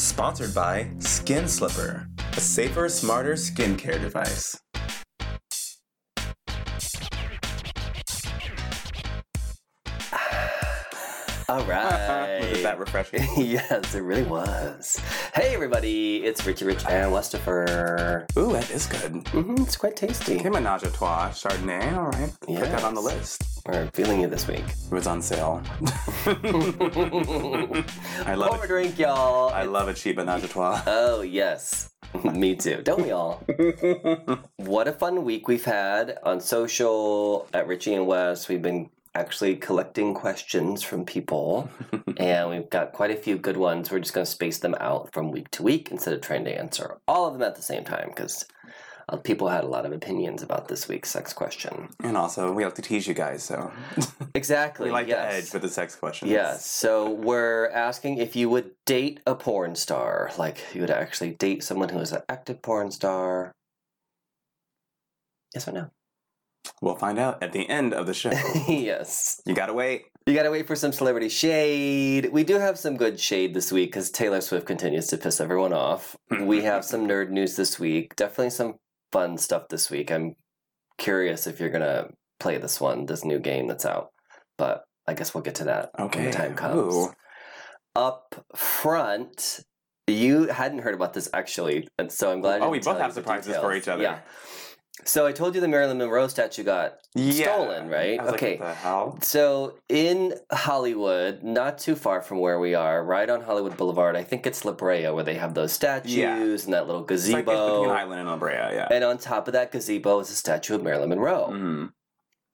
Sponsored by Skin Slipper, a safer, smarter skincare device. All right. Was it that refreshing? yes, it really was. Hey, everybody, it's Richie Rich and Westifer. Ooh, that is good. Mm-hmm, it's quite tasty. Okay, Menage a Trois Chardonnay. All right, put that on the list. We're feeling you this week. It was on sale. I love a it. drink, y'all. I love a cheap Menage a Trois. Oh, yes. Me too. Don't we all? what a fun week we've had on social at Richie and West. We've been actually collecting questions from people, and we've got quite a few good ones. We're just going to space them out from week to week instead of trying to answer all of them at the same time because uh, people had a lot of opinions about this week's sex question. and also, we like to tease you guys, so Exactly. we like yes. the edge with the sex question. Yes. So we're asking if you would date a porn star, like you would actually date someone who is an active porn star. Yes or no? We'll find out at the end of the show. yes. you gotta wait. You gotta wait for some celebrity shade. We do have some good shade this week because Taylor Swift continues to piss everyone off. Mm-hmm. we have some nerd news this week. Definitely some fun stuff this week. I'm curious if you're gonna play this one, this new game that's out. But I guess we'll get to that when Okay. the time comes. Ooh. up front, you hadn't heard about this actually, and so I'm glad. Oh, we both have surprises for each other. Yeah. So I told you the Marilyn Monroe statue got Yeah. stolen, right? Okay. Like, what the hell? so in Hollywood, not too far from where we are, right on Hollywood Boulevard, I think it's La Brea where they have those statues Yeah. and that little It's like gazebo. between Highland and La Brea, yeah. and on top of that gazebo is a statue of Marilyn Monroe. Mhm.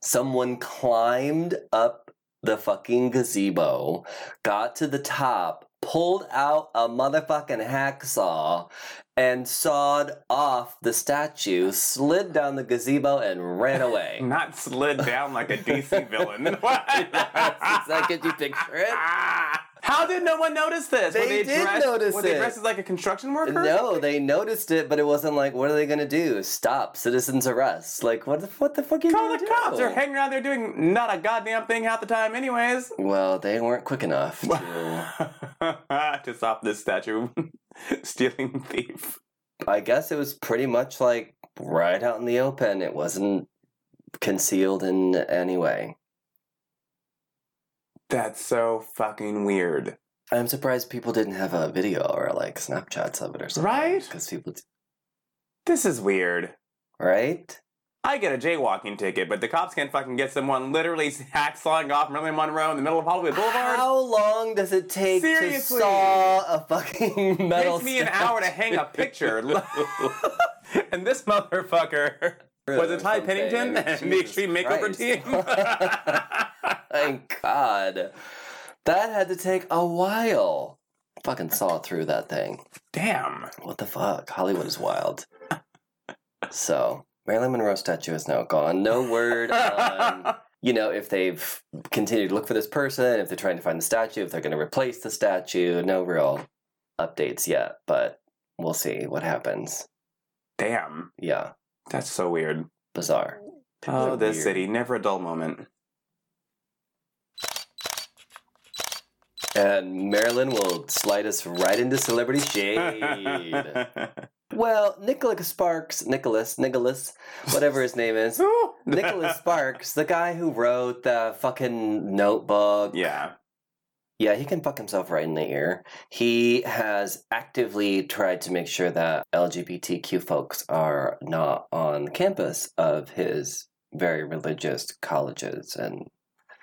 someone climbed up the fucking gazebo, got to the top, pulled out a motherfucking hacksaw, and sawed off the statue, slid down the gazebo, and ran away. Not slid down like a DC villain. Does that get you picture it? How did no one notice this? were They did dressed, notice were they dressed as like a construction worker? No, they noticed it, but it wasn't like, what are they gonna do? Stop citizens arrest? Like, what the what the fuck are you Call the do? cops. They're hanging around there doing not a goddamn thing half the time, anyways. well, they weren't quick enough. To... to stop this statue stealing thief. I guess it was pretty much like right out in the open. It wasn't concealed in any way. That's so fucking weird. I'm surprised people didn't have a video or like Snapchats of it or something. Right? Because people, This is weird. right? I get a jaywalking ticket, but the cops can't fucking get someone literally hacksawing off Marilyn Monroe in the middle of Hollywood Boulevard. How long does it take Seriously. to saw a fucking metal takes me an hour to hang a picture. and this motherfucker was it Ty Pennington and the Extreme Makeover Team? Thank God. That had to take a while. Fucking saw through that thing. Damn. What the fuck? Hollywood is wild. so, Marilyn Monroe statue is now gone. No word on, you know, if they've continued to look for this person, if they're trying to find the statue, if they're going to replace the statue. No real updates yet, but we'll see what happens. Damn. Yeah, That's so weird. bizarre. People Oh, are this weird. city. Never a dull moment. And Marilyn will slide us right into celebrity shade. well, Nicholas Sparks, Nicholas, Nicholas, whatever his name is. Nicholas Sparks, the guy who wrote the fucking notebook. Yeah. Yeah, he can fuck himself right in the ear. He has actively tried to make sure that LGBTQ folks are not on the campus of his very religious colleges. And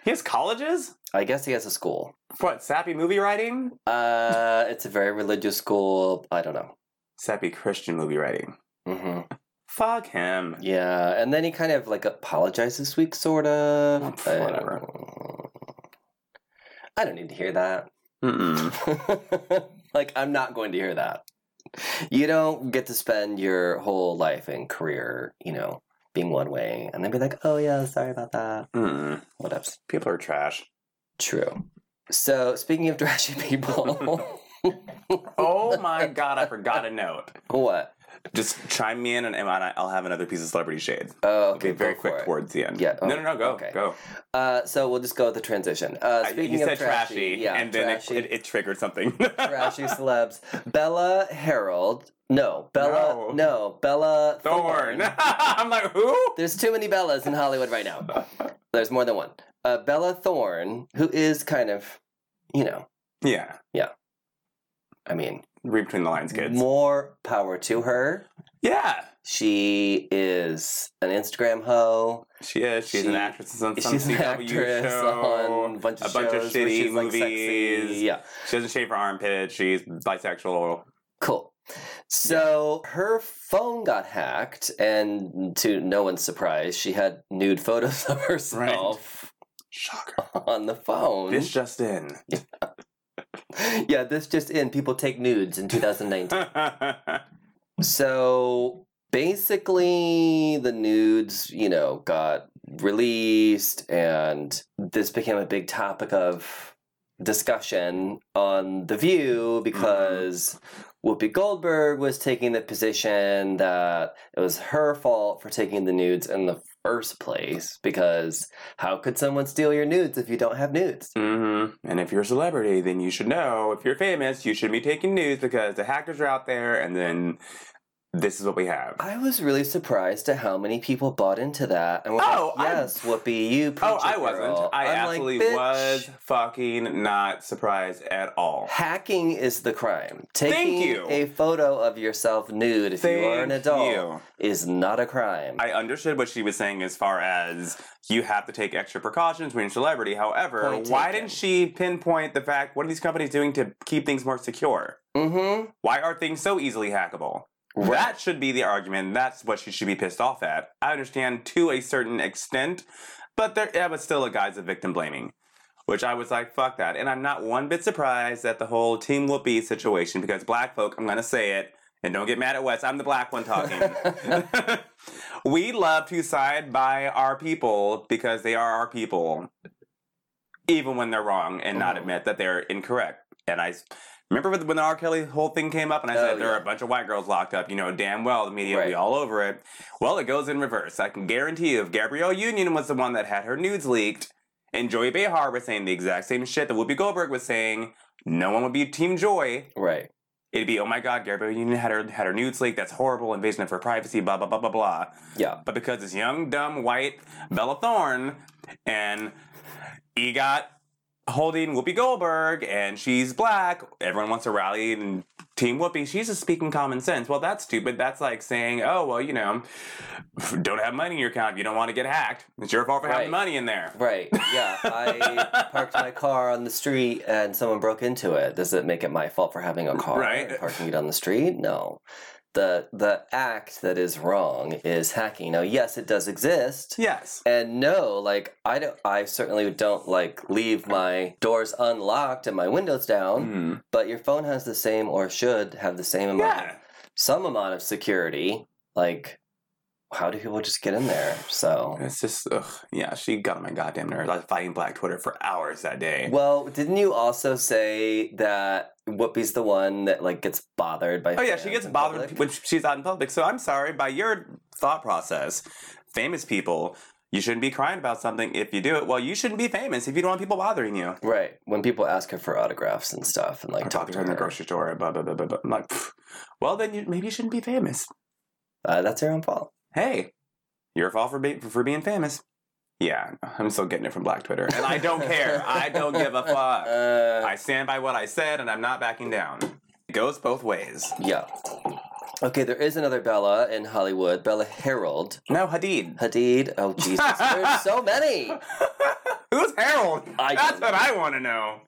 He has colleges? I guess he has a school. What, sappy movie writing? Uh, it's a very religious school. I don't know. Sappy Christian movie writing. Mm-hmm. Fuck him. Yeah, and then he kind of like apologized this week, sort of. Whatever. I don't need to hear that. Like, I'm not going to hear that. You don't get to spend your whole life and career, you know, being one way, and then be like, oh yeah, sorry about that. Mm-mm. What else? People are trash. True. So, speaking of trashy people, Oh my god, I forgot a note. what? Just chime me in, and, and I'll have another piece of celebrity shade. Oh, okay. be very quick it. towards the end. Yeah, No, oh, no, no. Go, okay. go. Uh, so we'll just go with the transition. Uh, I- speaking you of said trashy, yeah, and then it, trashy, it, it triggered something. trashy celebs. Bella Harold. No, Bella. No. No, Bella Thorne. I'm like, who? There's too many Bellas in Hollywood right now. There's more than one. Uh, Bella Thorne, who is kind of, you know, Yeah. Yeah. I mean, Read between the lines, kids. more power to her. Yeah. She is an Instagram hoe. She is. She's an She- actress on some She's an CW actress show. on a bunch of a bunch shows of shitty like, movies. sexy. Yeah, She doesn't shave her armpits. She's bisexual. cool. So her phone got hacked, and to no one's surprise, she had nude photos of herself Shocker. on the phone. This just in. yeah, this just in. People take nudes in 2019. So basically, the nudes, you know, got released, and this became a big topic of discussion on The View mm-hmm. because Whoopi Goldberg was taking the position that it was her fault for taking the nudes in the first place because how could someone steal your nudes if you don't have nudes? hmm And if you're a celebrity, then you should know. If you're famous, you should be taking news because the hackers are out there, and then this is what we have. I was really surprised at how many people bought into that. And were Oh, like, yes, Whoopi, you preach Oh, I wasn't. I I'm absolutely "Bitch, was fucking not surprised at all. Hacking is the crime. Taking you. a photo of yourself nude if you are an adult you. is not a crime. I understood what she was saying as far as you have to take extra precautions when you're a celebrity. However, why didn't she pinpoint the fact what are these companies doing to keep things more secure? mm-hmm. Why are things so easily hackable? That should be the argument. That's what she should be pissed off at. I understand to a certain extent, but there that was still a guise of victim blaming. Which I was like, fuck that. And I'm not one bit surprised at the whole Team Whoopi situation because black folk, I'm gonna say it, and don't get mad at Wes, I'm the black one talking. we love to side by our people because they are our people, even when they're wrong and not Mhm. admit that they're incorrect. And I remember when the R. Kelly whole thing came up, and I Oh, said there are a bunch of white girls locked up. You know damn well the media will be all over it. Well, it goes in reverse. I can guarantee you, if Gabrielle Union was the one that had her nudes leaked, and Joy Behar was saying the exact same shit that Whoopi Goldberg was saying, no one would be Team Joy. Right. It'd be, oh my god, Gabrielle Union had her had her nudes leaked. That's horrible. Invasion of her privacy. Blah blah blah blah blah. Yeah. But because it's young, dumb, white Bella Thorne and EGOT holding Whoopi Goldberg and she's black, everyone wants to rally and Team Whoopi. She's just speaking common sense. Well, that's stupid. That's like saying, oh, well, you know, don't have money in your account. You don't want to get hacked. It's your fault for having Right. money in there. Right. Yeah. I parked my car on the street and someone broke into it. Does it make it my fault for having a car Right. parking it on the street? No. The the act that is wrong is hacking. Now, yes, it does exist. Yes. And no, like I don't I certainly don't like leave my doors unlocked and my windows down, Mhm. but your phone has the same or should have the same amount Yeah. some amount of security. Like how do people just get in there? So It's just, ugh. Yeah, she got my goddamn nerves. I was fighting Black Twitter for hours that day. Well, didn't you also say that Whoopi's the one that like gets bothered by? Oh yeah, she gets bothered public? when she's out in public. So I'm sorry, by your thought process, famous people, you shouldn't be crying about something if you do it. Well, you shouldn't be famous if you don't want people bothering you. Right. When people ask her for autographs and stuff and like Or talk talking to her in the grocery store, blah blah blah blah. blah. I'm like, "Pfft, well, then you, maybe you shouldn't be famous. uh, that's her own fault. Hey, your fault for being for being famous. Yeah, I'm still getting it from Black Twitter, and I don't care. I don't give a fuck. Uh, I stand by what I said, and I'm not backing down. It goes both ways. yeah. Okay, there is another Bella in Hollywood, Bella Harold. No, Hadid. Hadid. Oh Jesus, there's so many. Who's Harold? I That's what I want to know.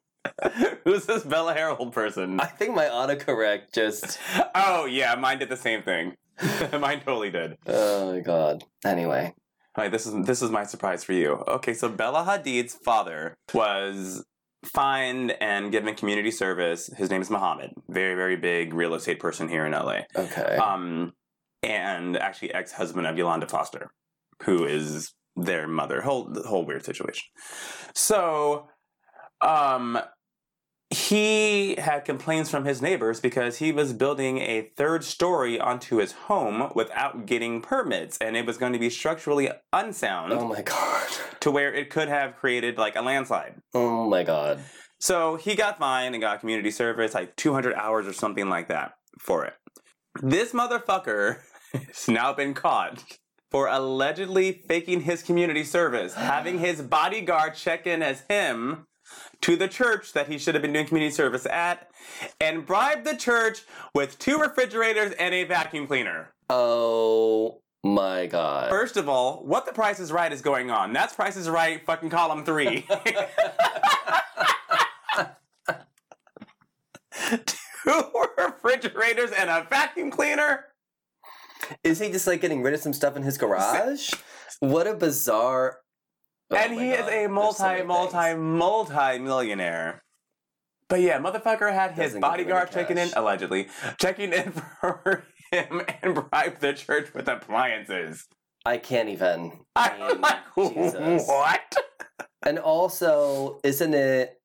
Who's this Bella Harold person? I think my autocorrect just. oh yeah, mine did the same thing. mine totally did. Oh my god. Anyway. All right, this is this is my surprise for you. Okay, so Bella Hadid's father was fined and given community service. His name is Mohammed. Very very big real estate person here in LA. Okay. Um, and actually ex-husband of Yolanda Foster, who is their mother. Whole whole weird situation. So, um, he had complaints from his neighbors because he was building a third story onto his home without getting permits, and it was going to be structurally unsound Oh my god. to where it could have created like a landslide. Oh my god. So he got fined and got community service, like 200 hours or something like that for it. This motherfucker has now been caught for allegedly faking his community service, having his bodyguard check in as him to the church that he should have been doing community service at, and bribe the church with two refrigerators and a vacuum cleaner. Oh my god. First of all, what the Price is Right is going on? That's Price is Right, fucking column three. Two refrigerators and a vacuum cleaner. Is he just like getting rid of some stuff in his garage? What a bizarre. Oh and he is a multi, multi, multi millionaire. But yeah, motherfucker had his Doesn't get rid of bodyguard checking in, allegedly, checking in for him and bribed the church with appliances. I can't even. I I'm like, Jesus. what? And also, isn't it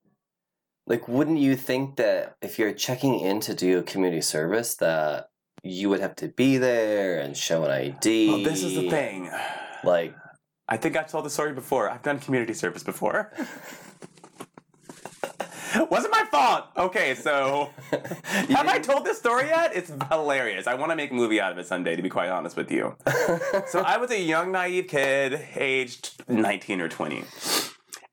like wouldn't you think that if you're checking in to do a community service that you would have to be there and show an ID? Well, this is the thing. Like, I think I've told the story before. I've done community service before. Wasn't my fault. Okay, so have I didn't- told this story yet? It's hilarious. I want to make a movie out of it someday, to be quite honest with you. So I was a young, naive kid, aged 19 or 20.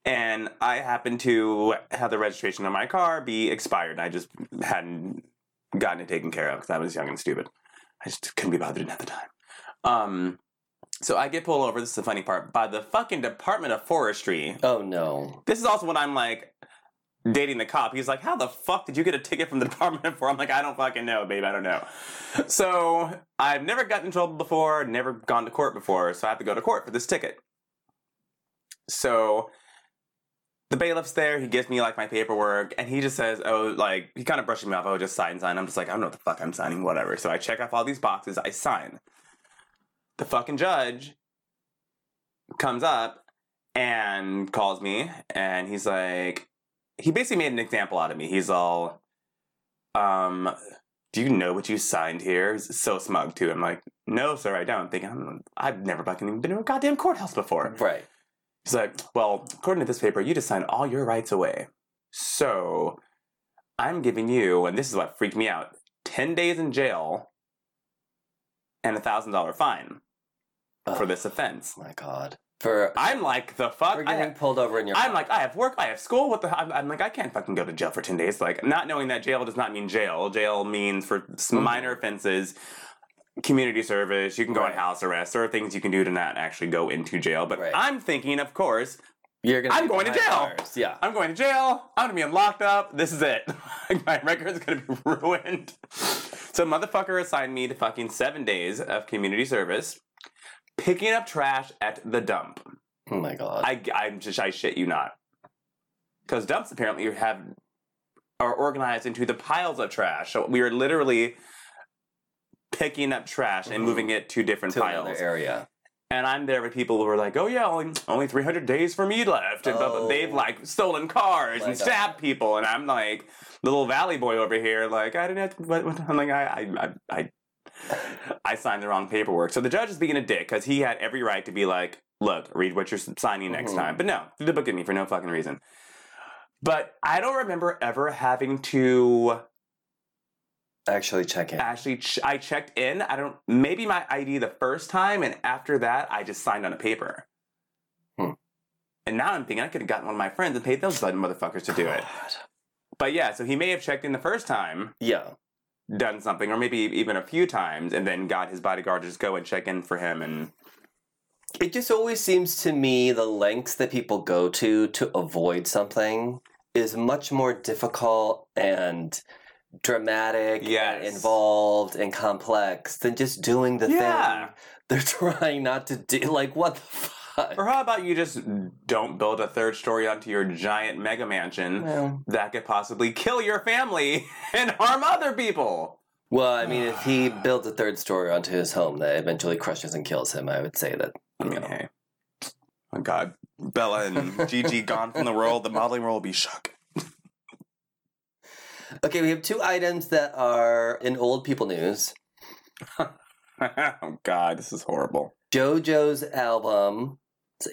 And I happened to have the registration on my car be expired. I just hadn't gotten it taken care of because I was young and stupid. I just couldn't be bothered at the time. Um, so I get pulled over. This is the funny part by the fucking Department of Forestry. oh no. This is also when I'm like dating the cop. He's like, "How the fuck did you get a ticket from the Department of Forestry?" I'm like, "I don't fucking know, babe. I don't know." So I've never gotten in trouble before. Never gone to court before. So I have to go to court for this ticket. So the bailiff's there. He gives me like my paperwork, and he just says, "Oh, like he kind of brushes me off. Oh, just sign, sign." I'm just like, I don't know what the fuck I'm signing. Whatever. So I check off all these boxes. I sign. The fucking judge comes up and calls me, and he's like, he basically made an example out of me. He's all, um, do you know what you signed here? He's so smug too. I'm like, no, sir, I don't. Thinking I'm, I've never fucking been to a goddamn courthouse before. Right. He's like, well, according to this paper, you just signed all your rights away. So I'm giving you, and this is what freaked me out, 10 days in jail and a thousand dollar fine for this offense. Oh my god. For I'm like, the fuck? for I getting ha- pulled over in your I'm car. like, I have work, I have school. What the? I'm, I'm like, I can't fucking go to jail for ten days. Like, not knowing that jail does not mean jail. Jail means for s Mhm. minor offenses, community service. You can go on house arrest. There are things you can do to not actually go into jail. But Right. I'm thinking, of course, You're gonna I'm going to jail. bars. Yeah. I'm going to jail. I'm gonna be locked up. This is it. My record's gonna be ruined. So motherfucker assigned me to fucking seven days of community service, picking up trash at the dump. Oh my god. I, I'm just, I shit you not. Because dumps apparently have are organized into the piles of trash. So we are literally picking up trash and Mhm. moving it to different to another piles. area. And I'm there with people who are like, "Oh yeah, only only 300 days for me left," and. Oh. they've like stolen cars My and stabbed people, and I'm like, little valley boy over here, like I didn't. Have to, what, I'm like, I, I, I, I, signed the wrong paperwork. So the judge is being a dick because he had every right to be like, "Look, read what you're signing next Mhm. time." But no, threw the book at me for no fucking reason. But I don't remember ever having to Actually check in. actually. Ch- I checked in. I don't. Maybe my ID the first time, and after that, I just signed on a paper. Hmm. And now I'm thinking I could have gotten one of my friends and paid those bloody motherfuckers to do it. But yeah, so he may have checked in the first time, Yeah. Done something, or maybe even a few times, and then got his bodyguard to just go and check in for him. And It just always seems to me the lengths that people go to to avoid something is much more difficult and dramatic Yes. and involved and complex than just doing the Yeah. thing they're trying not to do. Like, what the fuck? Or how about you just don't build a third story onto your giant mega mansion Well, that could possibly kill your family and harm other people? well, I mean, if he builds a third story onto his home that eventually crushes and kills him, I would say that. I mean, know. hey, my God, Bella and Gigi gone from the world, the modeling world will be shook. Okay, we have two items that are in old people news. oh God, this is horrible. JoJo's album's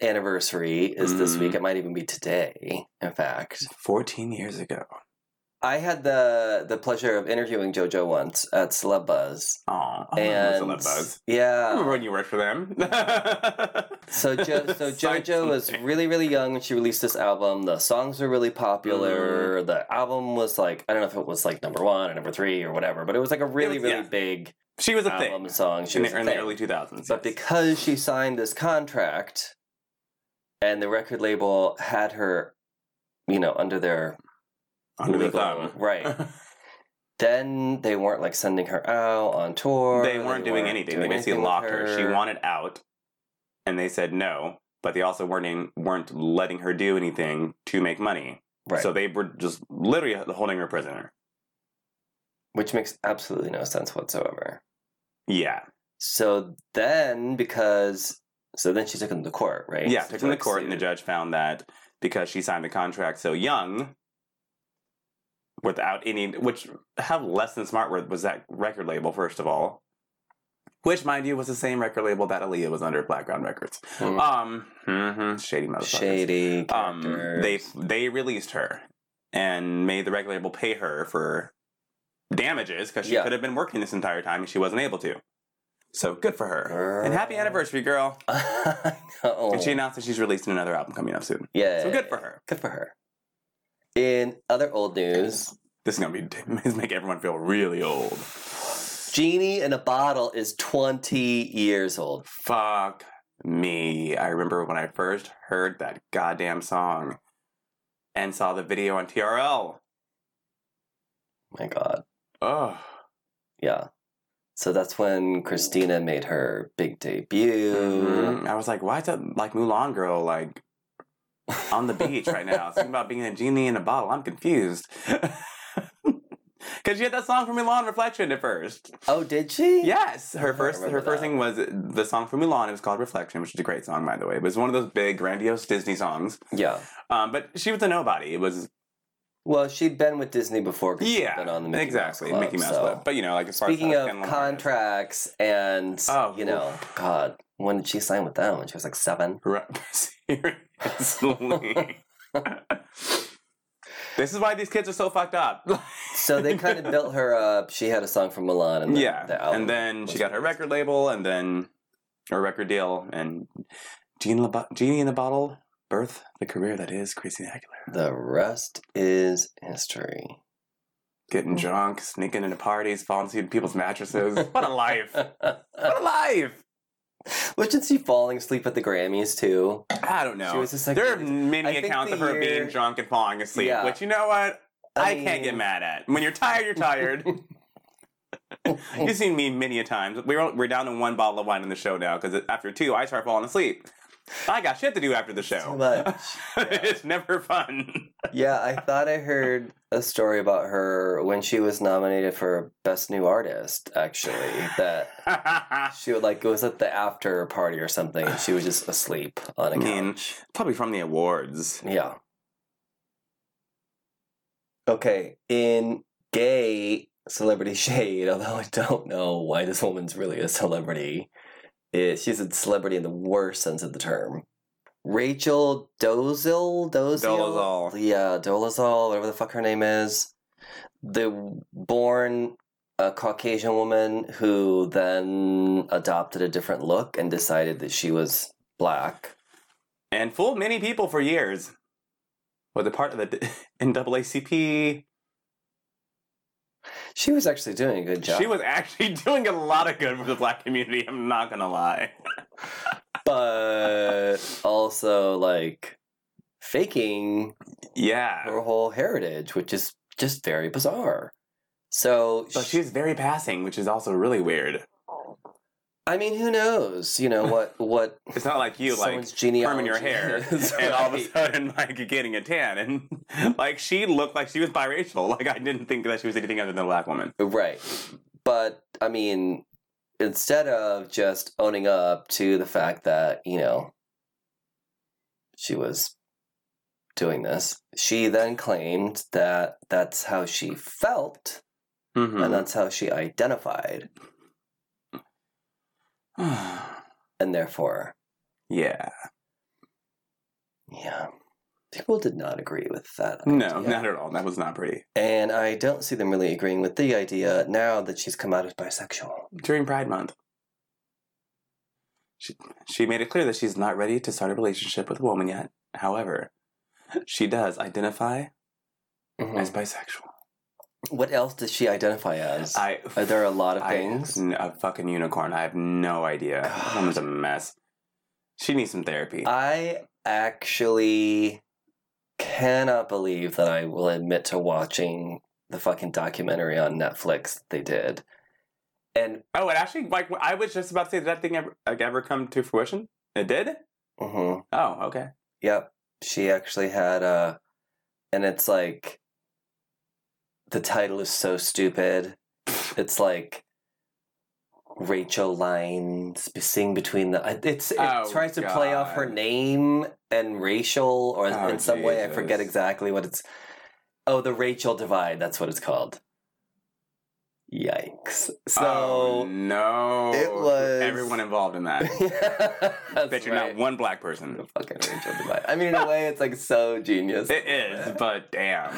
anniversary is this Mm. week. It might even be today, in fact. Fourteen years ago. I had the the pleasure of interviewing JoJo once at Celeb Buzz. Oh, I And remember Buzz. I yeah, remember when you worked for them. so jo- so JoJo was really really young when she released this album. The songs were really popular. Mm-hmm. The album was like I don't know if it was like number one or number three or whatever, but it was like a really was- really yeah. big She was a album thing song. She in was the, in the early two thousands. But because she signed this contract and the record label had her, you know, under their under the thumb, right. then they weren't like sending her out on tour. they weren't doing weren't anything. doing they basically anything locked her. She wanted out, and they said no. But they also weren't in, weren't letting her do anything to make money. right. So they were just literally holding her prisoner. which makes absolutely no sense whatsoever. Yeah, So then, because so then she took him to court, right? yeah. So Took them to court, and the judge found that because she signed the contract so young, without any, which how less than smart was that record label? First of all, which, mind you, was the same record label that Aaliyah was under, Blackground Records. Hmm. Um, mhm, shady motherfuckers. shady. um they they released her and made the record label pay her for damages because she Yeah. could have been working this entire time and she wasn't able to so good for her. And happy anniversary girl. And she announced that she's releasing another album coming up soon. Yeah. so good for her. Good for her. In other old news, this is gonna be make everyone feel really old. Genie in a Bottle is 20 years old. fuck me. I remember when i first heard that goddamn song and saw the video on trl My God. oh Yeah. So that's when Christina made her big debut. Mhm. I was like, why is that like Mulan girl like on the beach right now? Thinking about being a genie in a bottle. I'm confused. Because she had that song from Mulan Reflection at first. Oh, did she? Yes, her first her first that. thing was the song from Mulan. It was called Reflection, which is a great song by the way. It was one of those big grandiose Disney songs. Yeah. Um, but she was a nobody. It was Well, she'd been with Disney before. yeah, been on the Mickey exactly Mouse Club, Mickey Mouse so- Club. But you know, like as far Speaking as of Ken Lamar is- contracts and, Oh, you know, God, when did she sign with them? When she was like seven? Right. Seriously. this is why these kids are so fucked up. So they kind of built her up. She had a song from Mulan, and then yeah, the album and then she got her record label, and then her record deal, and Genie in the, Bo- Genie in the Bottle birth the career that is Christina Aguilera. The rest is history. Getting mm. drunk, sneaking into parties, falling asleep in people's mattresses. What a life! What a life! Wasn't she falling asleep at the Grammys too? I don't know. She was just like- there are many think accounts of her year- being drunk and falling asleep, Yeah. which you know what? I, I can't get mad at. When you're tired, you're tired. You've seen me many a times. We're we're down to one bottle of wine in the show now because after two, I start falling asleep. I got shit to do after the show. Too much. it's never fun. Yeah, I thought I heard a story about her when she was nominated for Best New Artist, actually. That she would like it was at the after party or something, and she was just asleep on a I mean, couch. Probably from the awards. Yeah. Okay, in gay celebrity shade, although I don't know why this woman's really a celebrity, is she's a celebrity in the worst sense of the term. Rachel Dozil, Dozil, Dolezal. yeah, Dolezal, whatever the fuck her name is, the born a Caucasian woman who then adopted a different look and decided that she was black. And fooled many people for years. Was a part of the NAACP. She was actually doing a good job. She was actually doing a lot of good for the black community. I'm not gonna lie. but also like faking Yeah, her whole heritage, which is just very bizarre. So, but sh- she's very passing, which is also really weird. I mean, who knows? You know what? What It's not like you like perming your hair is, and all of a sudden like you're getting a tan and like she looked like she was biracial. Like I didn't think that she was anything other than a black woman. Right. But I mean, instead of just owning up to the fact that, you know, she was doing this. She then claimed that that's how she felt Mhm. and that's how she identified, and therefore, yeah. yeah, people did not agree with that. No, not at all. That was not pretty. And I don't see them really agreeing with the idea now that she's come out as bisexual. During Pride Month. She, she made it clear that she's not ready to start a relationship with a woman yet. However, she does identify Mhm. as bisexual. What else does she identify as? I, Are there a lot of I- things? A fucking unicorn. I have no idea. That woman's a mess. She needs some therapy. I actually cannot believe that I will admit to watching the fucking documentary on Netflix they did. And oh, it actually, like, I was just about to say, did that thing ever, like, ever come to fruition? It did? mhm, Oh, okay. yep, she actually had a and it's like the title is so stupid. It's like Rachel lines sing between the it's it Oh, tries to play off her name and racial or Oh, in some way I forget exactly what it's Oh, the Rachel divide, that's what it's called. Yikes. So oh, no. it was- Everyone involved in that. That's Bet you're right. not one black person. Fucking Rachel divide. I mean in a way it's like so genius. It is, but damn.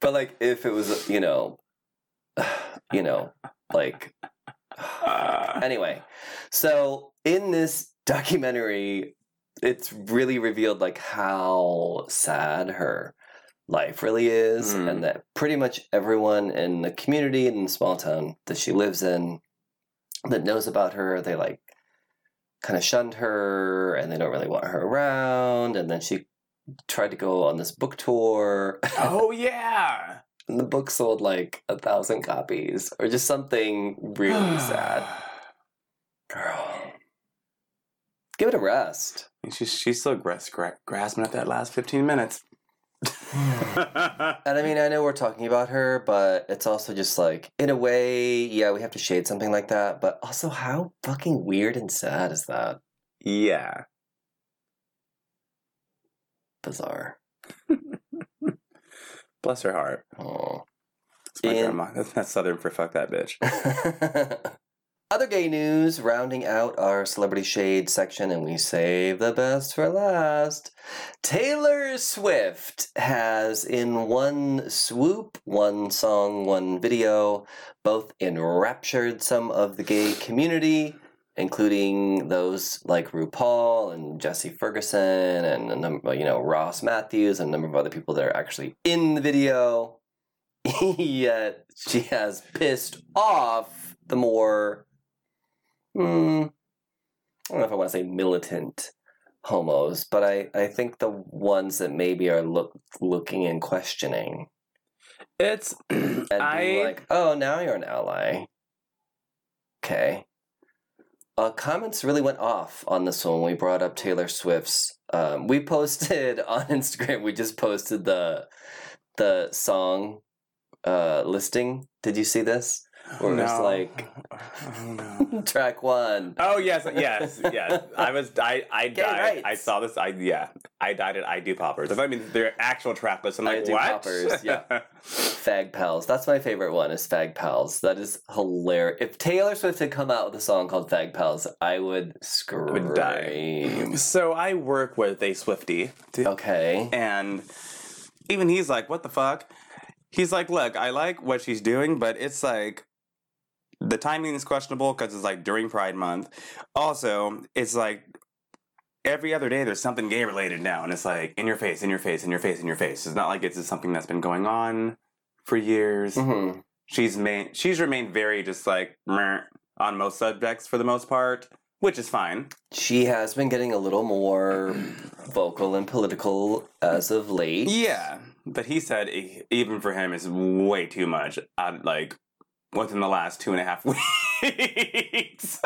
But like if it was you know you know like Uh, anyway so in this documentary it's really revealed like how sad her life really is Mm. and that pretty much everyone in the community in the small town that she lives in that knows about her they like kind of shunned her and they don't really want her around and then she tried to go on this book tour oh, yeah. and the book sold like a thousand copies or just something really sad girl give it a rest She's, she's still grasping at that last 15 minutes. and i mean i know we're talking about her but it's also just like in a way yeah we have to shade something like that but also how fucking weird and sad is that yeah. bizarre Bless her heart. oh That's my Ian- grandma. That's, that's Southern for fuck that bitch. Other gay news, rounding out our celebrity shade section, and we save the best for last. Taylor Swift has, in one swoop, one song, one video, both enraptured some of the gay community, including those like RuPaul and Jesse Ferguson and a number, you know, Ross Mathews and a number of other people that are actually in the video. Yet she has pissed off the more, hmm, I don't know if I want to say militant homos, but I, I think the ones that maybe are look, looking and questioning It's. and I. being like, oh, now you're an ally. Okay. Uh, comments really went off on this one. We brought up Taylor Swift's. Um, we posted on Instagram. We just posted the the song uh, listing. Did you see this? Where it's No. like Oh, no. track one. Oh yes, yes, yes. I was I I Gay died. rights. I saw this. I yeah. I died at I do poppers. I mean they're actual track lists. I'm like, I Do what? Poppers, yeah. Fag Pals. That's my favorite one. Is Fag Pals. That is hilarious. If Taylor Swift had come out with a song called Fag Pals, I would scream. I Would die. so I work with a Swifty, Okay. and even he's like, "What the fuck?" He's like, "Look, I like what she's doing, but it's like." The timing is questionable because it's like during Pride Month. Also, it's like every other day there's something gay related now, and it's like in your face, in your face, in your face, in your face. It's not like it's just something that's been going on for years. hmm She's main, she's remained very just like on most subjects for the most part, which is fine. She has been getting a little more vocal and political as of late. Yeah, but he said even for him is way too much. Uh, like within the last two and a half weeks.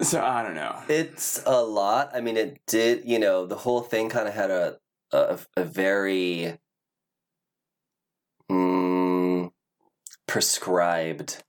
so I don't know. It's a lot. I mean, it did. You know, the whole thing kind of had a a, a very mm, prescribed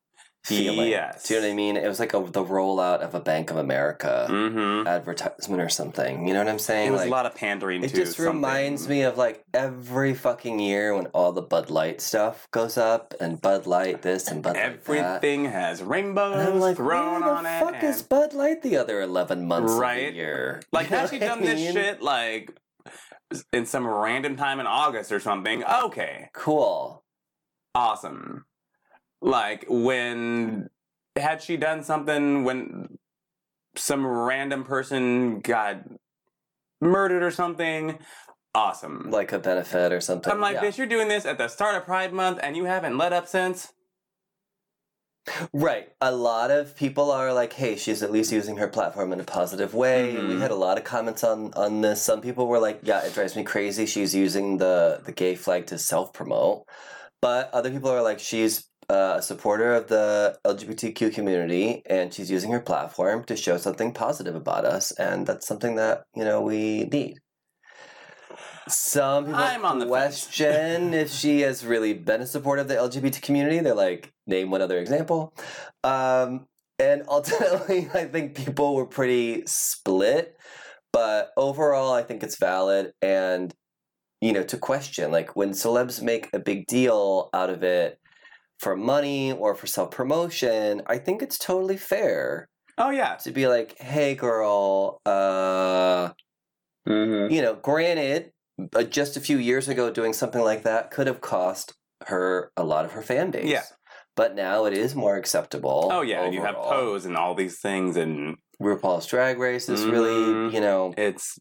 feeling. Yes. Do you know what I mean? It was like a, the rollout of a Bank of America Mm-hmm. advertisement or something. You know what I'm saying? It was like, a lot of pandering it to just reminds me of like every fucking year when all the Bud Light stuff goes up and Bud Light this and Bud Light that. Everything has rainbows like, thrown where on the it. fuck is Bud Light the other 11 months of Right. the year? Like, You know has she done this shit like in some random time in August or something? Okay, Cool. awesome. Like when had she done something when some random person got murdered or something? Awesome. Like a benefit or something. I'm like, yeah. bitch, you're doing this at the start of Pride Month and you haven't let up since. Right. A lot of people are like, hey, she's at least using her platform in a positive way. Mhm. We had a lot of comments on, on this. Some people were like, yeah, it drives me crazy. She's using the, the gay flag to self promote. But other people are like, she's uh, a supporter of the LGBTQ community and she's using her platform to show something positive about us. And that's something that, you know, we need. Some people I'm on the question if she has really been a supporter of the LGBT community. They're like, name one other example. Um, and ultimately, I think people were pretty split. But overall, I think it's valid. And, you know, to question, like when celebs make a big deal out of it for money or for self promotion, I think it's totally fair Oh yeah. to be like, hey, girl, uh, Mm-hmm. you know, granted, uh, just a few years ago, doing something like that could have cost her a lot of her fan base. Yeah. But now it is more acceptable. Oh yeah, and you have. Pose and all these things, and RuPaul's Drag Race is Mhm. really, you know, it's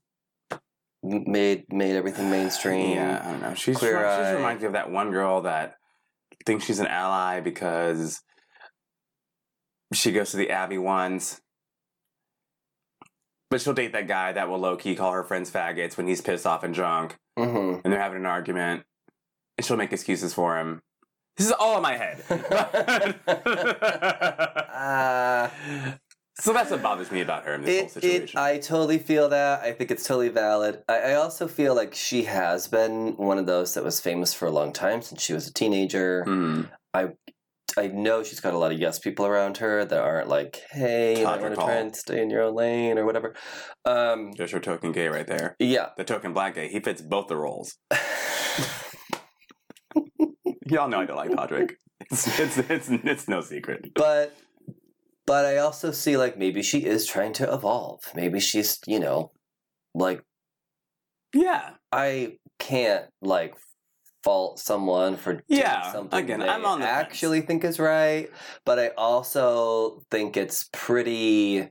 made made everything mainstream. Yeah, I don't know. She's Queer she Eye. reminds me of that one girl that thinks she's an ally because she goes to the Abbey ones. But she'll date that guy that will low key call her friends faggots when he's pissed off and drunk, hmm and they're having an argument, and she'll make excuses for him. This is all in my head. Uh, so that's what bothers me about her in this whole situation. it, I totally feel that. I think it's totally valid. I, I also feel like she has been one of those that was famous for a long time since she was a teenager. Hmm. I know she's got a lot of yes people around her that aren't like, hey, Todrick want to try and stay in your own lane or whatever. Um, There's her token gay right there. yeah. The token black gay. He fits both the roles. Y'all know I don't like Todrick. It's, it's, it's, it's no secret. but but I also see like maybe she is trying to evolve. Maybe she's, you know, like Yeah. I can't like fault someone for doing Yeah, something again, I'm on the fence. actually think is right, but I also think it's pretty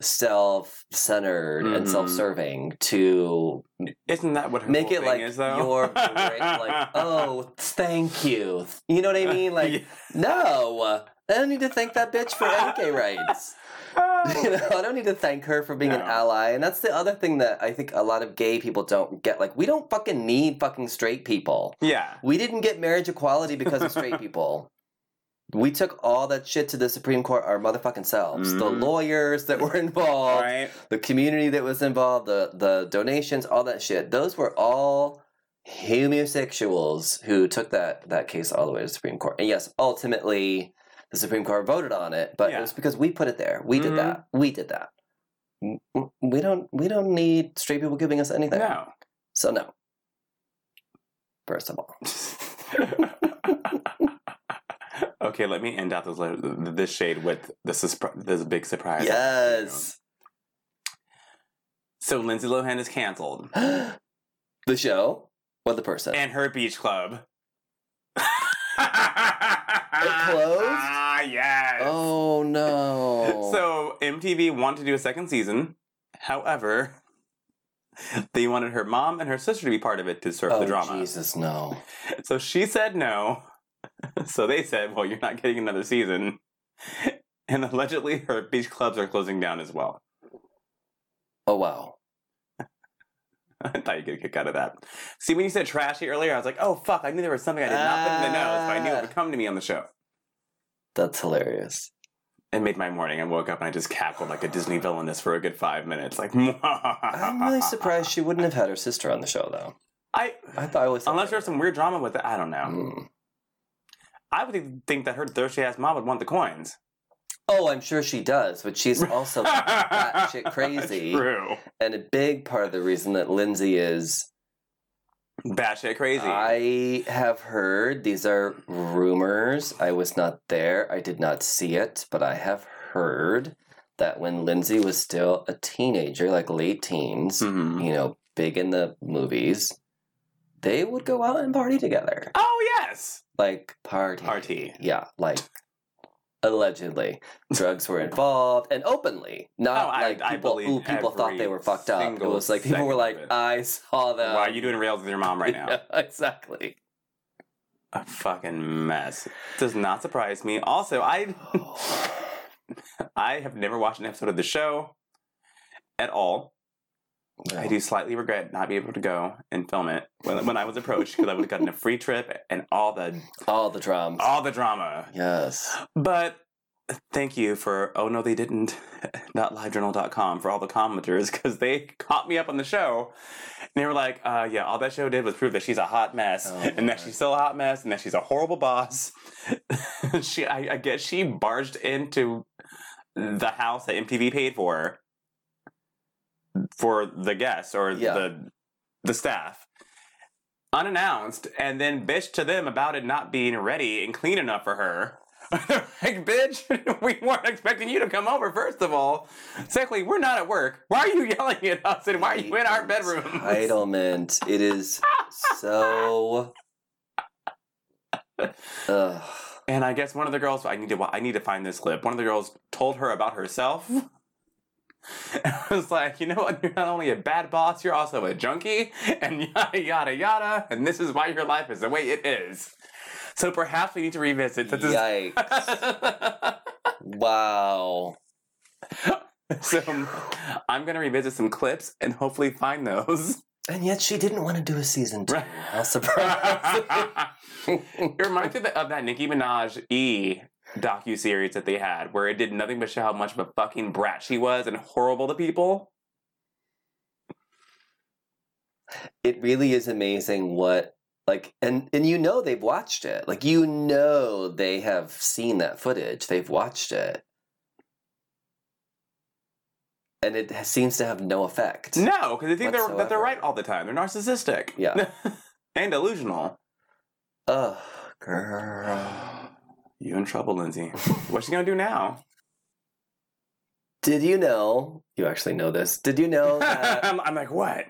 self-centered and Mhm. self-serving to Isn't that what make it like is, though? your like oh thank you you know what i mean like Yeah. no i don't need to thank that bitch for gay rights you know i don't need to thank her for being an ally and that's the other thing that i think a lot of gay people don't get like we don't fucking need fucking straight people yeah. we didn't get marriage equality because of straight people we took all that shit to the supreme court our motherfucking selves the Mhm. lawyers that were involved Right? the community that was involved, the the donations, all that shit. Those were all homosexuals who took that that case all the way to the Supreme Court. And yes, ultimately the Supreme Court voted on it, but Yeah. it was because we put it there. We did Mhm. that. We did that. We don't we don't need straight people giving us anything. No. So no. First of all. okay, let me end out this, this shade with this, surpri- this big surprise. Yes. So Lindsay Lohan is canceled. the show or the person? and her beach club. It closed? Ah, yes. oh no. So MTV wanted to do a second season. However, they wanted her mom and her sister to be part of it to surf oh, the drama. Jesus, no. So she said no. So they said, "Well, you're not getting another season." And allegedly, her beach clubs are closing down as well. Oh wow. I thought you'd get a kick out of that. See, when you said trashy earlier, I was like, "Oh fuck!" I knew there was something I did not put in the notes, but I knew it would come to me on the show. That's hilarious. It made my morning. I woke up and I just cackled like a Disney villainess for a good five minutes. Like, I'm really surprised she wouldn't have had her sister on the show, though. I I thought I was unless there's some weird drama with it, I don't know. Mm. I would think that her thirsty ass mom would want the coins. Oh, I'm sure she does, but she's also batshit crazy. True. And a big part of the reason that Lindsay is Batshit crazy. I have heard these are rumors. I was not there. I did not see it, but I have heard that when Lindsay was still a teenager, like late teens, Mhm. you know, big in the movies, they would go out and party together. Oh yes. Like party. Party. Yeah, like allegedly drugs were involved and openly not Oh, I- like people who people thought they were fucked up it was like people were like i saw them Why are you doing rails with your mom right now? Yeah, exactly A fucking mess. Does not surprise me. Also, I I have never watched an episode of the show at all. I do slightly regret not being able to go and film it when, when I was approached because I would have gotten a free trip and all the all the drums all the drama. yes. But thank you for oh no they didn't. Not livejournal.com for all the commenters because they caught me up on the show. And they were like uh, yeah all that show did was prove that she's a hot mess Oh, and that she's still a hot mess and that she's a horrible boss. She I, I guess she barged into the house that mtv paid for for the guests or Yeah. the the staff unannounced and then bitched to them about it not being ready and clean enough for her. like, bitch, we weren't expecting you to come over, first of all. Secondly, we're not at work. Why are you yelling at us and why are you in our bedroom? entitlement it is so Ugh. And I guess one of the girls, I need to, I need to find this clip. One of the girls told her about herself. I was like, you know what? You're not only a bad boss, you're also a junkie, and yada yada yada. And this is why your life is the way it is. So perhaps we need to revisit. That Yikes. wow so I'm gonna revisit some clips and hopefully find those. and yet she didn't want to do a season two how surprising it reminds me of that Nicki Minaj E docu series that they had, where it did nothing but show how much of a fucking brat she was and horrible to people. it really is amazing what like and and you know they've watched it like you know they have seen that footage they've watched it and it seems to have no effect No, because they think they're, that they're right all the time. They're narcissistic. Yeah. and delusional. Ugh, girl You in trouble, Lindsay. What's she gonna do now? did you know you actually know this did you know that I'm, I'm like, what?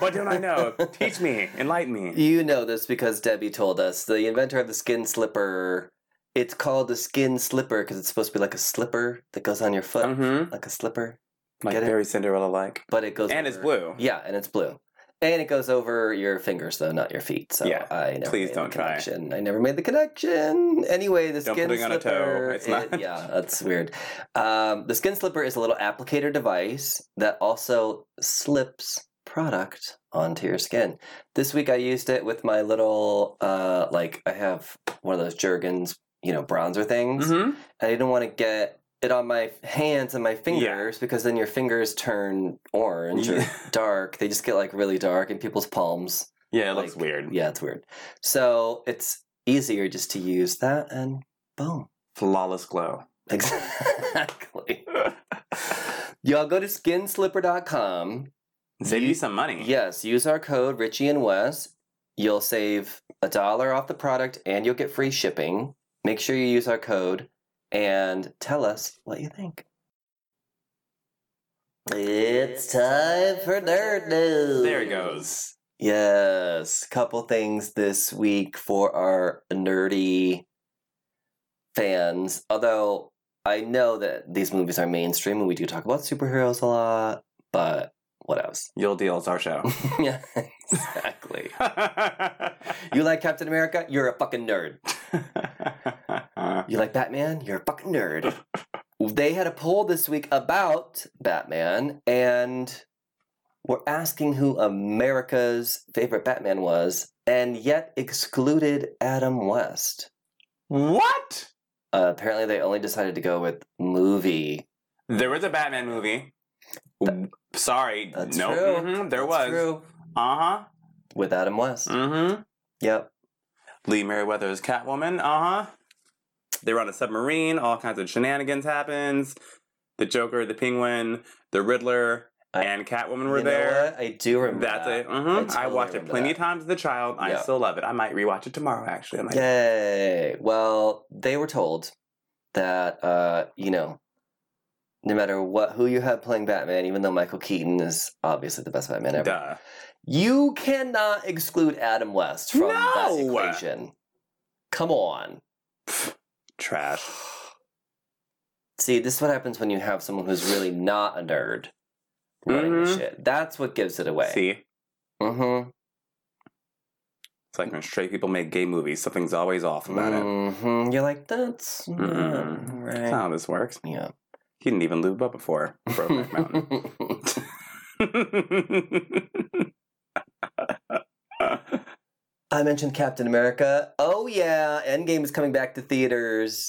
What don't I know? Teach me, enlighten me. you know this because debbie told us the inventor of the skin slipper it's called the skin slipper because it's supposed to be like a slipper that goes on your foot Mm-hmm. like a slipper Like Get very Cinderella like. but it goes And it's blue. Yeah, and it's blue. And it goes over your fingers though, not your feet. So Yeah, I never please made don't the try. I never made the connection. Anyway, the Don't skin on a toe. slipper. It's it- not- yeah, that's weird. Um, the skin slipper is a little applicator device that also slips product onto your skin. This week I used it with my little uh like I have one of those Jergens, you know, bronzer things. Mm-hmm. I didn't want to get it on my hands and my fingers because then your fingers turn orange or dark. They just get like really dark in people's palms. Yeah, it looks weird. Yeah, it's weird. So it's easier just to use that and boom. Flawless glow. Exactly. Y'all go to skinslipper.com. Save You- you some money. Yes, use our code Richie and Wes. You'll save a dollar off the product and you'll get free shipping. Make sure you use our code and tell us what you think. It's time for nerd news. There it goes. Yes, couple things this week for our nerdy fans. Although I know that these movies are mainstream and we do talk about superheroes a lot, but what else? You'll deal. It's our show. yeah, exactly. You like Captain America? You're a fucking nerd. You like Batman? You're a fucking nerd. They had a poll this week about Batman, and were asking who America's favorite Batman was, and yet excluded Adam West. what? Uh, apparently, they only decided to go with movie. There was a Batman movie. Sorry. No. true. mhm, there That's was. Uh huh. with Adam West. Mm hmm. Yep. Lee Meriwether's Catwoman. Uh huh. They're on a submarine. All kinds of shenanigans happens. The Joker, the Penguin, the Riddler, I- and Catwoman were there. I do remember. That's that. it. Mhm. I, totally watched it plenty of times as a child. I Yeah. still love it. I might rewatch it tomorrow. Actually, I might. Yay! Well, they were told that uh, you know, no matter what who you have playing Batman, even though Michael Keaton is obviously the best Batman ever, Duh. you cannot exclude Adam West from that equation. Come on. Trash. See, this is what happens when you have someone who's really not a nerd running the Mhm. shit. That's what gives it away. See, Mm-hmm. it's like when straight people make gay movies. Something's always off about it. hmm You're like, that's Mm-mm. right. That's not how this works. Yeah. He didn't even lube up before Brokeback Mountain. I mentioned Captain America. Oh yeah, Endgame is coming back to theaters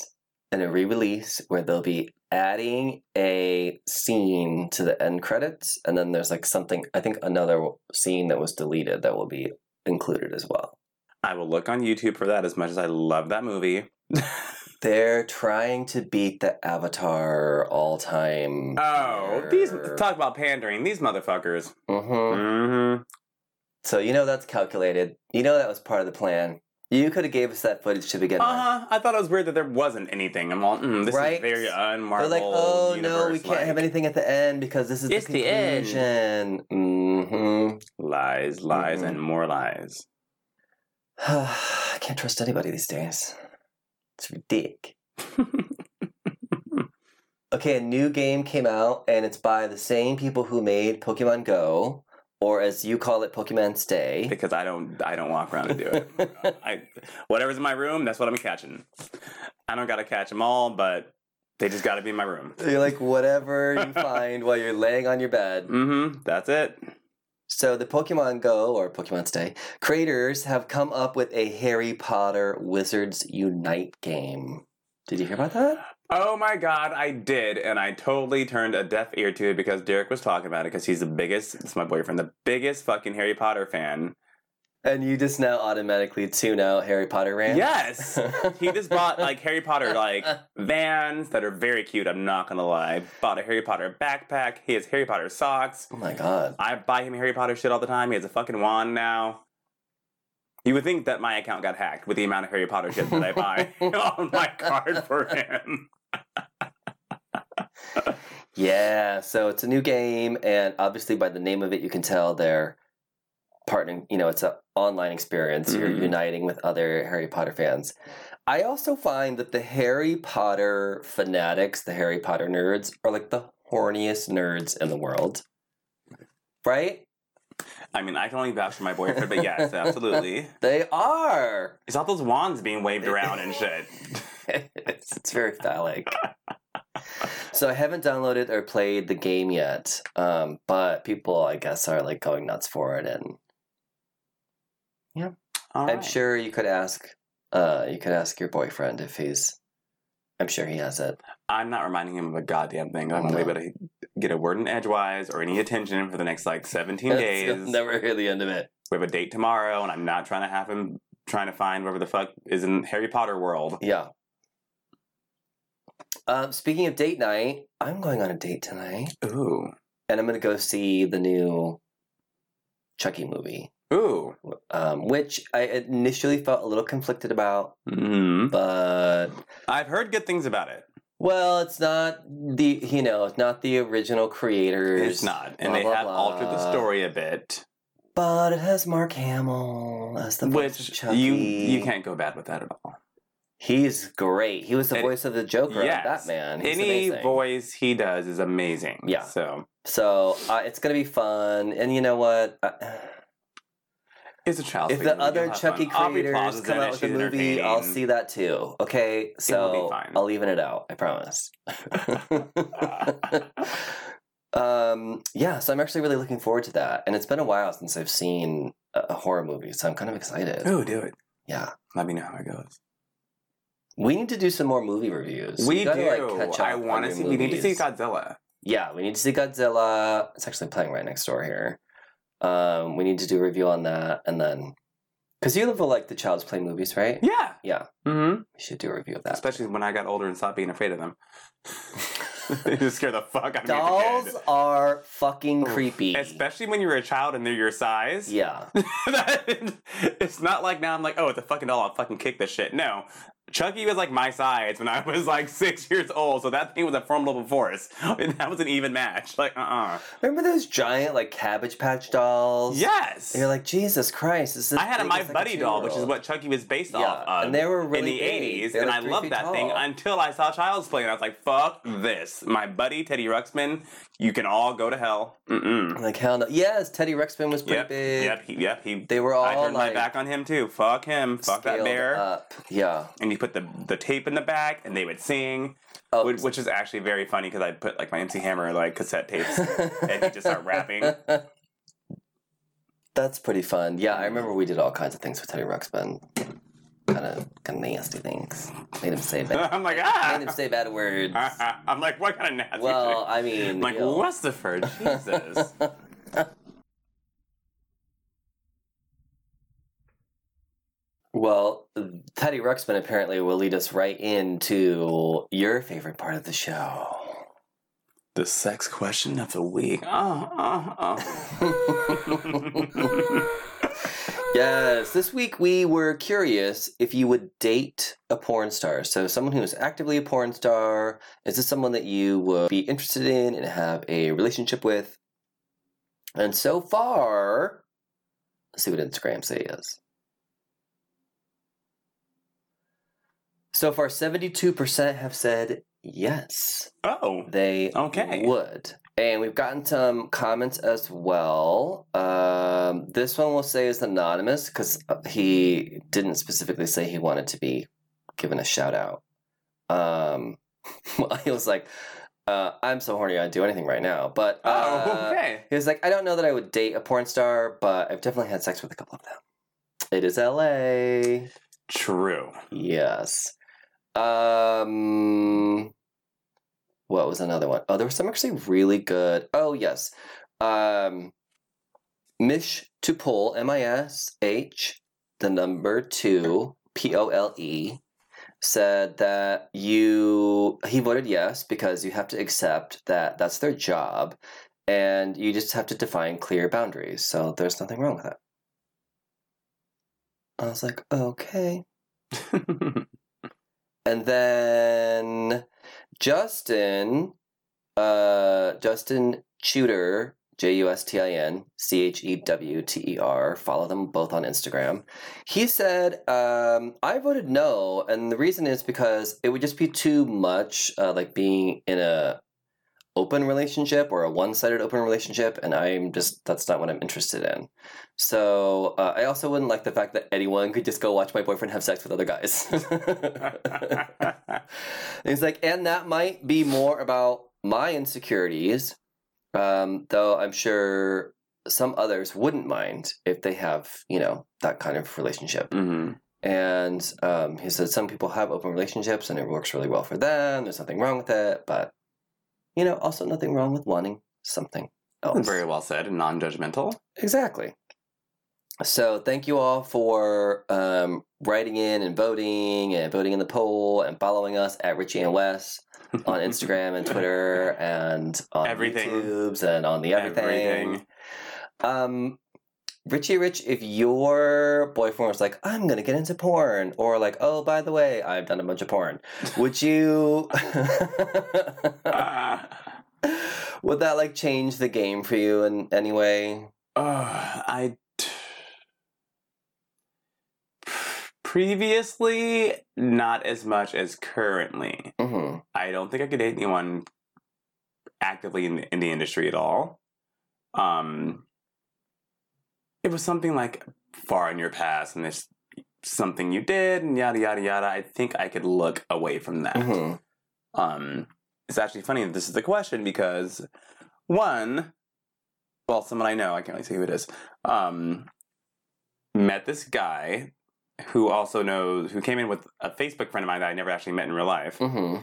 in a re-release where they'll be adding a scene to the end credits, and then there's like something. I think another scene that was deleted that will be included as well. I will look on YouTube for that as much as I love that movie. They're trying to beat the Avatar all-time. Oh, these talk about pandering. These motherfuckers. hmm Mm-hmm. So you know that's calculated. You know that was part of the plan. You could have gave us that footage to begin with. Uh huh. I thought it was weird that there wasn't anything. I'm all, mm, this Right? is very unmarked. They're like, oh no, we can't have anything at the end because this is It's the the end." conclusion. Mm-hmm. Lies, lies, Mhm. and more lies. I can't trust anybody these days. It's ridiculous. Okay, a new game came out, and it's by the same people who made Pokemon Go, or as you call it, Pokemon Stay. because I don't, I don't walk around and do it. I, whatever's in my room, that's what I'm catching. I don't gotta catch them all, but they just gotta be in my room. You're like whatever you find while you're laying on your bed. Mm-hmm. That's it. So the Pokemon Go or Pokemon Stay creators have come up with a Harry Potter Wizards Unite game. Did you hear about that? Oh my god, I did, and I totally turned a deaf ear to it because Derek was talking about it because he's the biggest. It's my boyfriend, the biggest fucking Harry Potter fan. And you just now automatically tune out Harry Potter rant? Yes, he just bought like Harry Potter like Vans that are very cute. I'm not gonna lie. Bought a Harry Potter backpack. He has Harry Potter socks. Oh my god. I buy him Harry Potter shit all the time. He has a fucking wand now. You would think that my account got hacked with the amount of Harry Potter shit that I buy on my card for him. Yeah, so it's a new game, and obviously by the name of it, you can tell they're partnering. You know, it's an online experience. You're Mhm. uniting with other Harry Potter fans. I also find that the Harry Potter fanatics, the Harry Potter nerds, are like the horniest nerds in the world. Right? I mean, I can only vouch for my boyfriend, but yes, absolutely. They are. It's all those wands being waved around and shit. it's, it's very phallic. so I haven't downloaded or played the game yet, um, but people, I guess, are like going nuts for it, and All I'm right. sure you could ask, uh, you could ask your boyfriend if he's. I'm sure he has it. I'm not reminding him of a goddamn thing. I'm not No. able to get a word in edgewise or any attention for the next like 17 You'll days. never hear the end of it. We have a date tomorrow, and I'm not trying to have him trying to find whatever the fuck is in Harry Potter world. Yeah. Um, speaking of date night, I'm going on a date tonight, Ooh. and I'm going to go see the new Chucky movie. Ooh. um, which I initially felt a little conflicted about, hmm but I've heard good things about it. well, it's not the you know it's not the original creators. It's not. And blah, they blah, have altered the story a bit. but it has Mark Hamill as the Which Chucky. you you can't go bad with that at all. He's great. He was the And- voice of the Joker Yes. on Batman. He's Any amazing. voice he does is amazing. Yeah. So So uh, it's gonna be fun, and you know what? Uh, it's a child. if the other Chucky creators come out with a movie, I'll see that too. Okay, so be fine. I'll even it out. I promise. um, yeah, so I'm actually really looking forward to that, and it's been a while since I've seen a, a horror movie, so I'm kind of excited. Oh, do it. Yeah, Let me know how it goes. We need to do some more movie reviews. we You gotta, do. like, catch up I want to see. We need to see. Godzilla. Yeah, we need to see Godzilla. It's actually playing right next door here. Um, we need to do a review on that, and then Because you love like the Child's Play movies, right? Yeah. Yeah. Mm-hmm. We should do a review of that. Especially when I got older and stopped being afraid of them. they just scare the fuck out of me. as Dolls are fucking creepy. Especially when you're a child and they're your size. yeah. it's not like now I'm like, oh, it's a fucking doll. I'll fucking kick this shit. No. Chucky was like my size when I was like six years old, so that thing was a formidable force. And that was an even match. Like, uh uh Remember those giant like Cabbage Patch dolls? Yes. And you're like, Jesus Christ, this is. I had a My like, Buddy doll, which is what Chucky was based Yeah, off of. and they were really in the big. 80s, They were and I loved that thing until I saw Child's Play, and I was like, fuck this. My buddy, Teddy Ruxpin, you can all go to hell. Mm-mm. Like hell no. Yes, Teddy Ruxpin was pretty Yep, big. yep, he, yep. He, They were all I turned like my back on him, too. Fuck him. Fuck that bear. Up. Yeah. And you put the, the tape in the back, and they would sing, Oh, which, which is actually very funny, because I'd put, like, my MC Hammer, like, cassette tapes, and he'd just start rapping. That's pretty fun. Yeah, I remember we did all kinds of things with Teddy Ruxpin. Kind of, kind of nasty things. Made him say bad. I'm like, ah! Made him say bad words. I'm like, what kind of nasty Well, shit? I mean, I'm like, you know. Jesus. Well, Teddy Ruxpin apparently will lead us right into your favorite part of the show. the sex question of the week. Oh, oh, oh. yes, this week we were curious if you would date a porn star. So, someone who is actively a porn star, is this someone that you would be interested in and have a relationship with? And so far, let's see what Instagram say is. So far, 72% have said yes. oh. They Okay. would. And we've gotten some comments as well. Um, this one we'll say is anonymous because he didn't specifically say he wanted to be given a shout out. Um, he was like, uh, I'm so horny I'd do anything right now. But uh, Oh, okay. he was like, I don't know that I would date a porn star, but I've definitely had sex with a couple of them. It is LA. True. Yes. Um what was another one? Oh, there was some actually really good. Oh, yes. Um Mish to pull, M I S H, the number 2, P O L E said that you he voted yes because you have to accept that that's their job and you just have to define clear boundaries. So there's nothing wrong with it. I was like, "Okay." And then Justin, uh, Justin Chewter, J U S T I N C H E W T E R. Follow them both on Instagram. He said, um, "I voted no, and the reason is because it would just be too much, uh, like being in a open relationship or a one-sided open relationship, and I'm just that's not what I'm interested in." So uh, I also wouldn't like the fact that anyone could just go watch my boyfriend have sex with other guys. He's like, and that might be more about my insecurities, um, though I'm sure some others wouldn't mind if they have, you know, that kind of relationship. hmm And um, he said some people have open relationships and it works really well for them. There's nothing wrong with it, but you know, also nothing wrong with wanting something else. Very well said and non-judgmental. Exactly. So thank you all for um, writing in and voting and voting in the poll and following us at Richie and Wes on Instagram and Twitter and on Everything. YouTube's and on the everything. Everything. Um, Richie Rich, if your boyfriend was like, I'm gonna get into porn, or like, oh, by the way, I've done a bunch of porn, would you Ah. would that like change the game for you in any way? Uh, I previously not as much as currently. hmm I don't think I could date anyone actively in the, in the industry at all. Um, it was something like far in your past, and it's something you did, and yada yada yada. I think I could look away from that. hmm Um, it's actually funny that this is the question because one, well, someone I know, I can't really say who it is, um, met this guy who also knows, who came in with a Facebook friend of mine that I never actually met in real life, hmm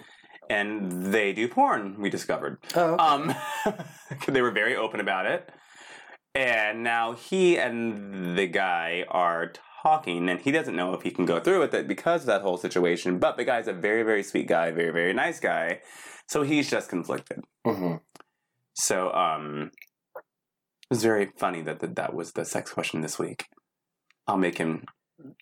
and they do porn. We discovered. Oh, okay. Um, they were very open about it, and now he and the guy are talking, and he doesn't know if he can go through with it because of that whole situation. But the guy's a very, very sweet guy, very, very nice guy, so he's just conflicted. hmm So, um, it was very funny that that, that was the sex question this week. I'll make him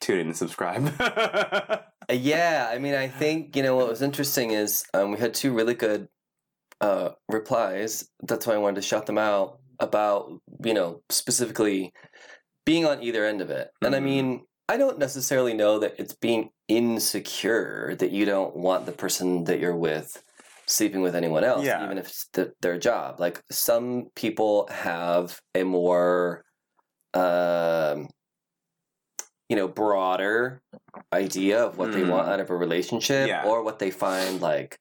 tune in and subscribe. Yeah, I mean, I think you know what was interesting is um, we had two really good uh, replies. That's why I wanted to shout them out about you know specifically being on either end of it. And I Mhm. mean, I don't necessarily know that it's being insecure that you don't want the person that you're with sleeping with anyone else, Yeah. even if it's th- their job. Like some people have a more um, you know broader idea of what they Mm. want out of a relationship Yeah. or what they find like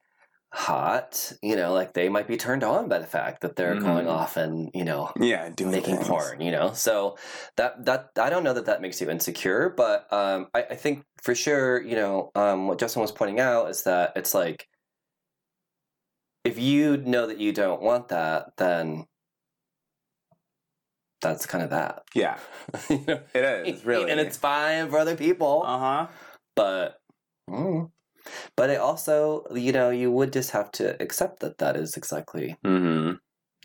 hot you know like they might be turned on by the fact that they're going Mhm. off and you know yeah, doing making things. porn you know so that that i don't know that that makes you insecure but um i, I think for sure you know um what justin was pointing out is that it's like if you know that you don't want that then that's kind of that Yeah, You know? it is really, and it's fine for other people uh huh. but mm. But it also you know you would just have to accept that that is exactly mm-hmm.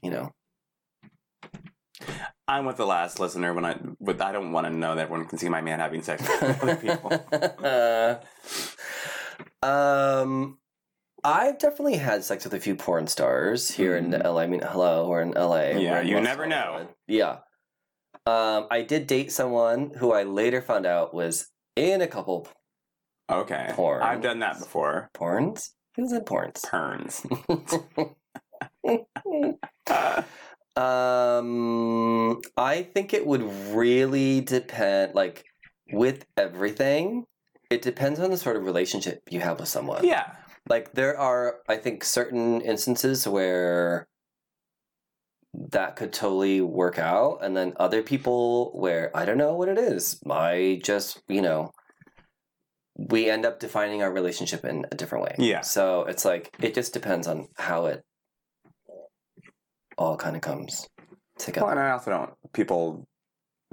you know I'm with the last listener when I with I don't want to know that everyone can see my man having sex with other people. um I've definitely had sex with a few porn stars here in Mhm. LA. I mean, hello, we're in LA. Yeah, in you West never know. Yeah. Um, I did date someone who I later found out was in a couple Okay, Porn. I've done that before. porns. Was in porns. Perns. um, I think it would really depend. Like with everything, it depends on the sort of relationship you have with someone. yeah, Like there are, I think, certain instances where that could totally work out, and then other people where I don't know what it is. I just, you know, we end up defining our relationship in a different way. Yeah. So it's like it just depends on how it all kind of comes together. well, and I also don't people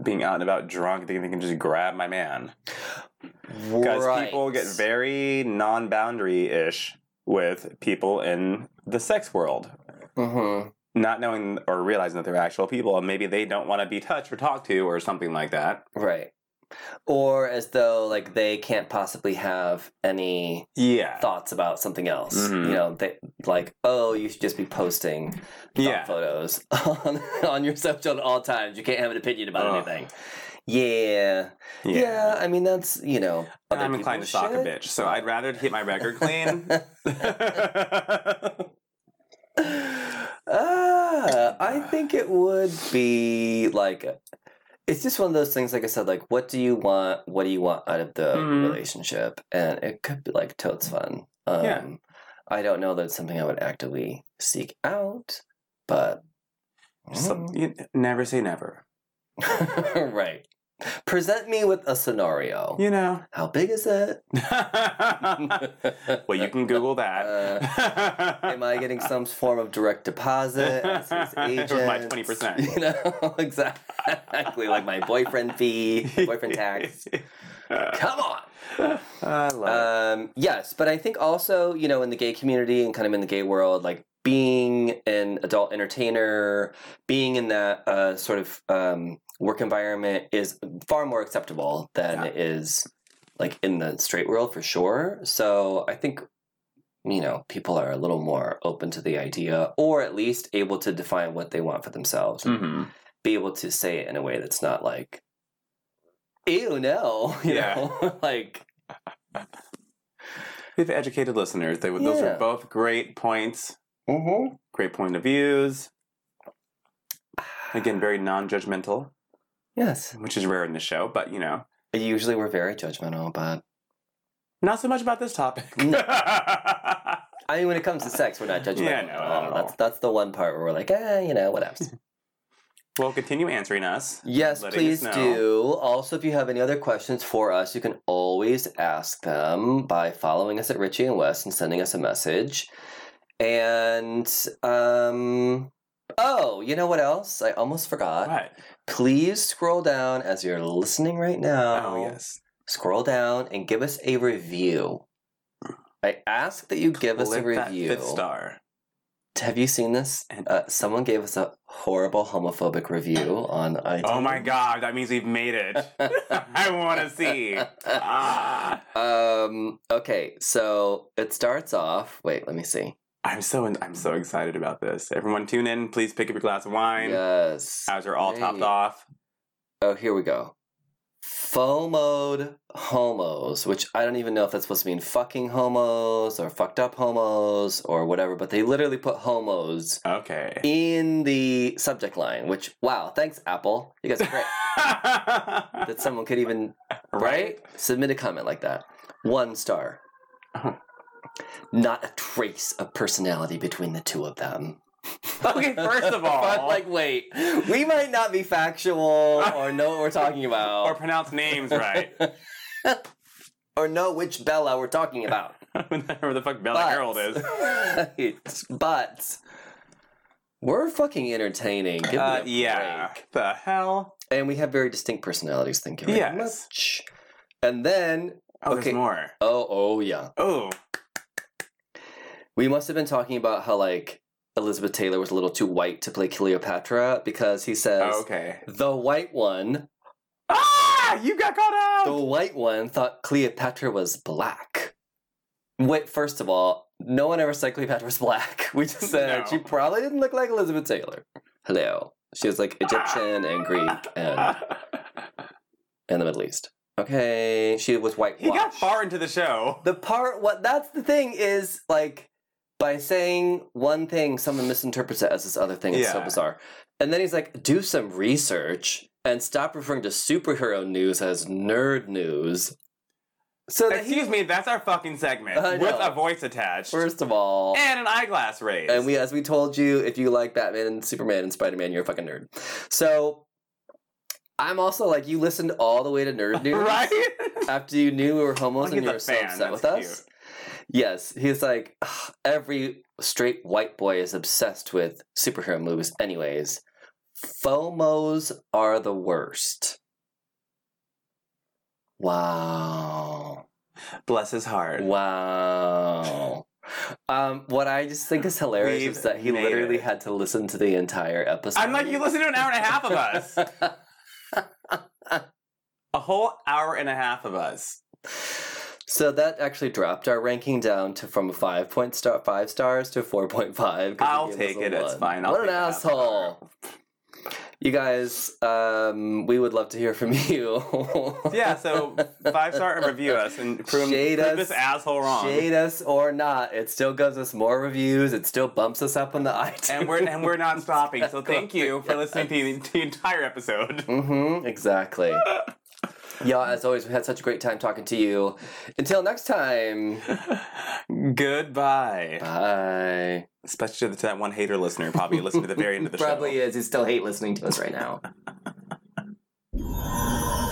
being out and about drunk thinking they can just grab my man because people get very non-boundary ish with people in the sex world. hmm not knowing or realizing that they're actual people and maybe they don't want to be touched or talked to or something like that. Right. Or as though like they can't possibly have any Yeah. thoughts about something else. Mhm. You know, they like, oh, you should just be posting Yeah. photos on, on your social at all times. You can't have an opinion about Ugh. anything. Yeah. yeah. I mean, that's you know. I'm inclined to sock a bitch, so I'd rather hit my record clean. Ah, I think it would be like it's just one of those things. Like I said, like what do you want? What do you want out of the Mhm. relationship? And it could be like totes fun. Um, Yeah. I don't know that it's something I would actively seek out, but so, you never say never. right. Present me with a scenario. You know. How big is it? well, you can Google that. Uh, Am I getting some form of direct deposit as his agent? With my 20%. You know, exactly. Like my boyfriend fee, boyfriend tax. Come on. I love it. Um, yes, but I think also, you know, in the gay community and kind of in the gay world, like being an adult entertainer, being in that uh, sort of um, work environment is far more acceptable than Yeah. it is like in the straight world for sure. So I think you know people are a little more open to the idea, or at least able to define what they want for themselves, and hmm be able to say it in a way that's not like, "Ew, no," you Yeah. know, like. We have educated listeners. They, would Those are both great points, Mm-hmm. great point of views. Again, very non-judgmental, Yes. which is rare in the show, but you know, Usually we're very judgmental, but not so much about this topic. No. I mean, when it comes to sex, we're not judgmental. Yeah, no, all. at all. That's that's the one part where we're like, eh, you know, what else? well, continue answering us. yes, please us do. Also, if you have any other questions for us, you can always ask them by following us at Richie and Wes and sending us a message. And um, oh, you know what else? I almost forgot. What? Please scroll down as you're listening right now. Oh yes. Scroll down and give us a review. I ask that you give us a review. fifth star. Have you seen this? Uh, someone gave us a horrible homophobic review on iTunes. Oh my god, that means we've made it. I want to see. Ah. Um. Okay, so it starts off. Wait, let me see. I'm so I'm so excited about this. Everyone, tune in. Please pick up your glass of wine. Yes. As we're all topped off. Oh, here we go. FOMOed homos, which I don't even know if that's supposed to mean fucking homos or fucked up homos or whatever, but they literally put homos Okay. in the subject line, which, wow, thanks, Apple. You guys are great. that someone could even, right? Submit a comment like that. One star. Uh-huh. Not a trace of personality between the two of them. Okay, first of all, but like, wait, we might not be factual or know what we're talking about, or pronounce names right. or know which Bella we're talking about. Whatever the fuck Bella Harold is. but we're fucking entertaining. Give me Uh, a yeah. break. The hell? and we have very distinct personalities. Thank you very Yes. much. And then, Oh, Okay. there's more. oh, oh yeah, Oh, we must have been talking about how like Elizabeth Taylor was a little too white to play Cleopatra because he says okay. the white one Ah, you got caught out. The white one thought Cleopatra was black. Wait, first of all, no one ever said Cleopatra was black. We just said No. she probably didn't look like Elizabeth Taylor. Hello. She was like Egyptian and Greek and, and the Middle East. Okay, she was white. he got far into the show. The part, what that's the thing is like by saying one thing, someone misinterprets it as this other thing. It's so bizarre. And then he's like, do some research and stop referring to superhero news as nerd news. So Excuse me, that's our fucking segment I with know. a voice attached First of all, and an eyeglass raised. and we, as we told you, if you like Batman and Superman and Spider Man, you're a fucking nerd. So I'm also like, you listened all the way to nerd news, right? After you knew we were homos and you were so upset that's with us. Yes, he's like "Ugh, every straight white boy is obsessed with superhero movies. Anyways, FOMOs are the worst. Wow. Bless his heart. Wow. Um, what I just think is hilarious We've is that he literally it. had to listen to the entire episode. I'm like, you listened to an hour and a half of us. A whole hour and a half of us. So that actually dropped our ranking down to from a five point star five stars to four point five. I'll take it. It's fine. I'll what an asshole! You guys, um, we would love to hear from you. Yeah, so five star and review us and prove, Shade prove us. this asshole wrong. Shade us or not, it still gives us more reviews. It still bumps us up on the iTunes. and we're and we're not stopping. So thank you for listening to the, the entire episode. Mm-hmm. Exactly. Y'all, as always, we had such a great time talking to you. Until next time, Goodbye. bye. Especially to that one hater listener, probably listened to the very end of the show. Probably is. He still hate listening to us right now.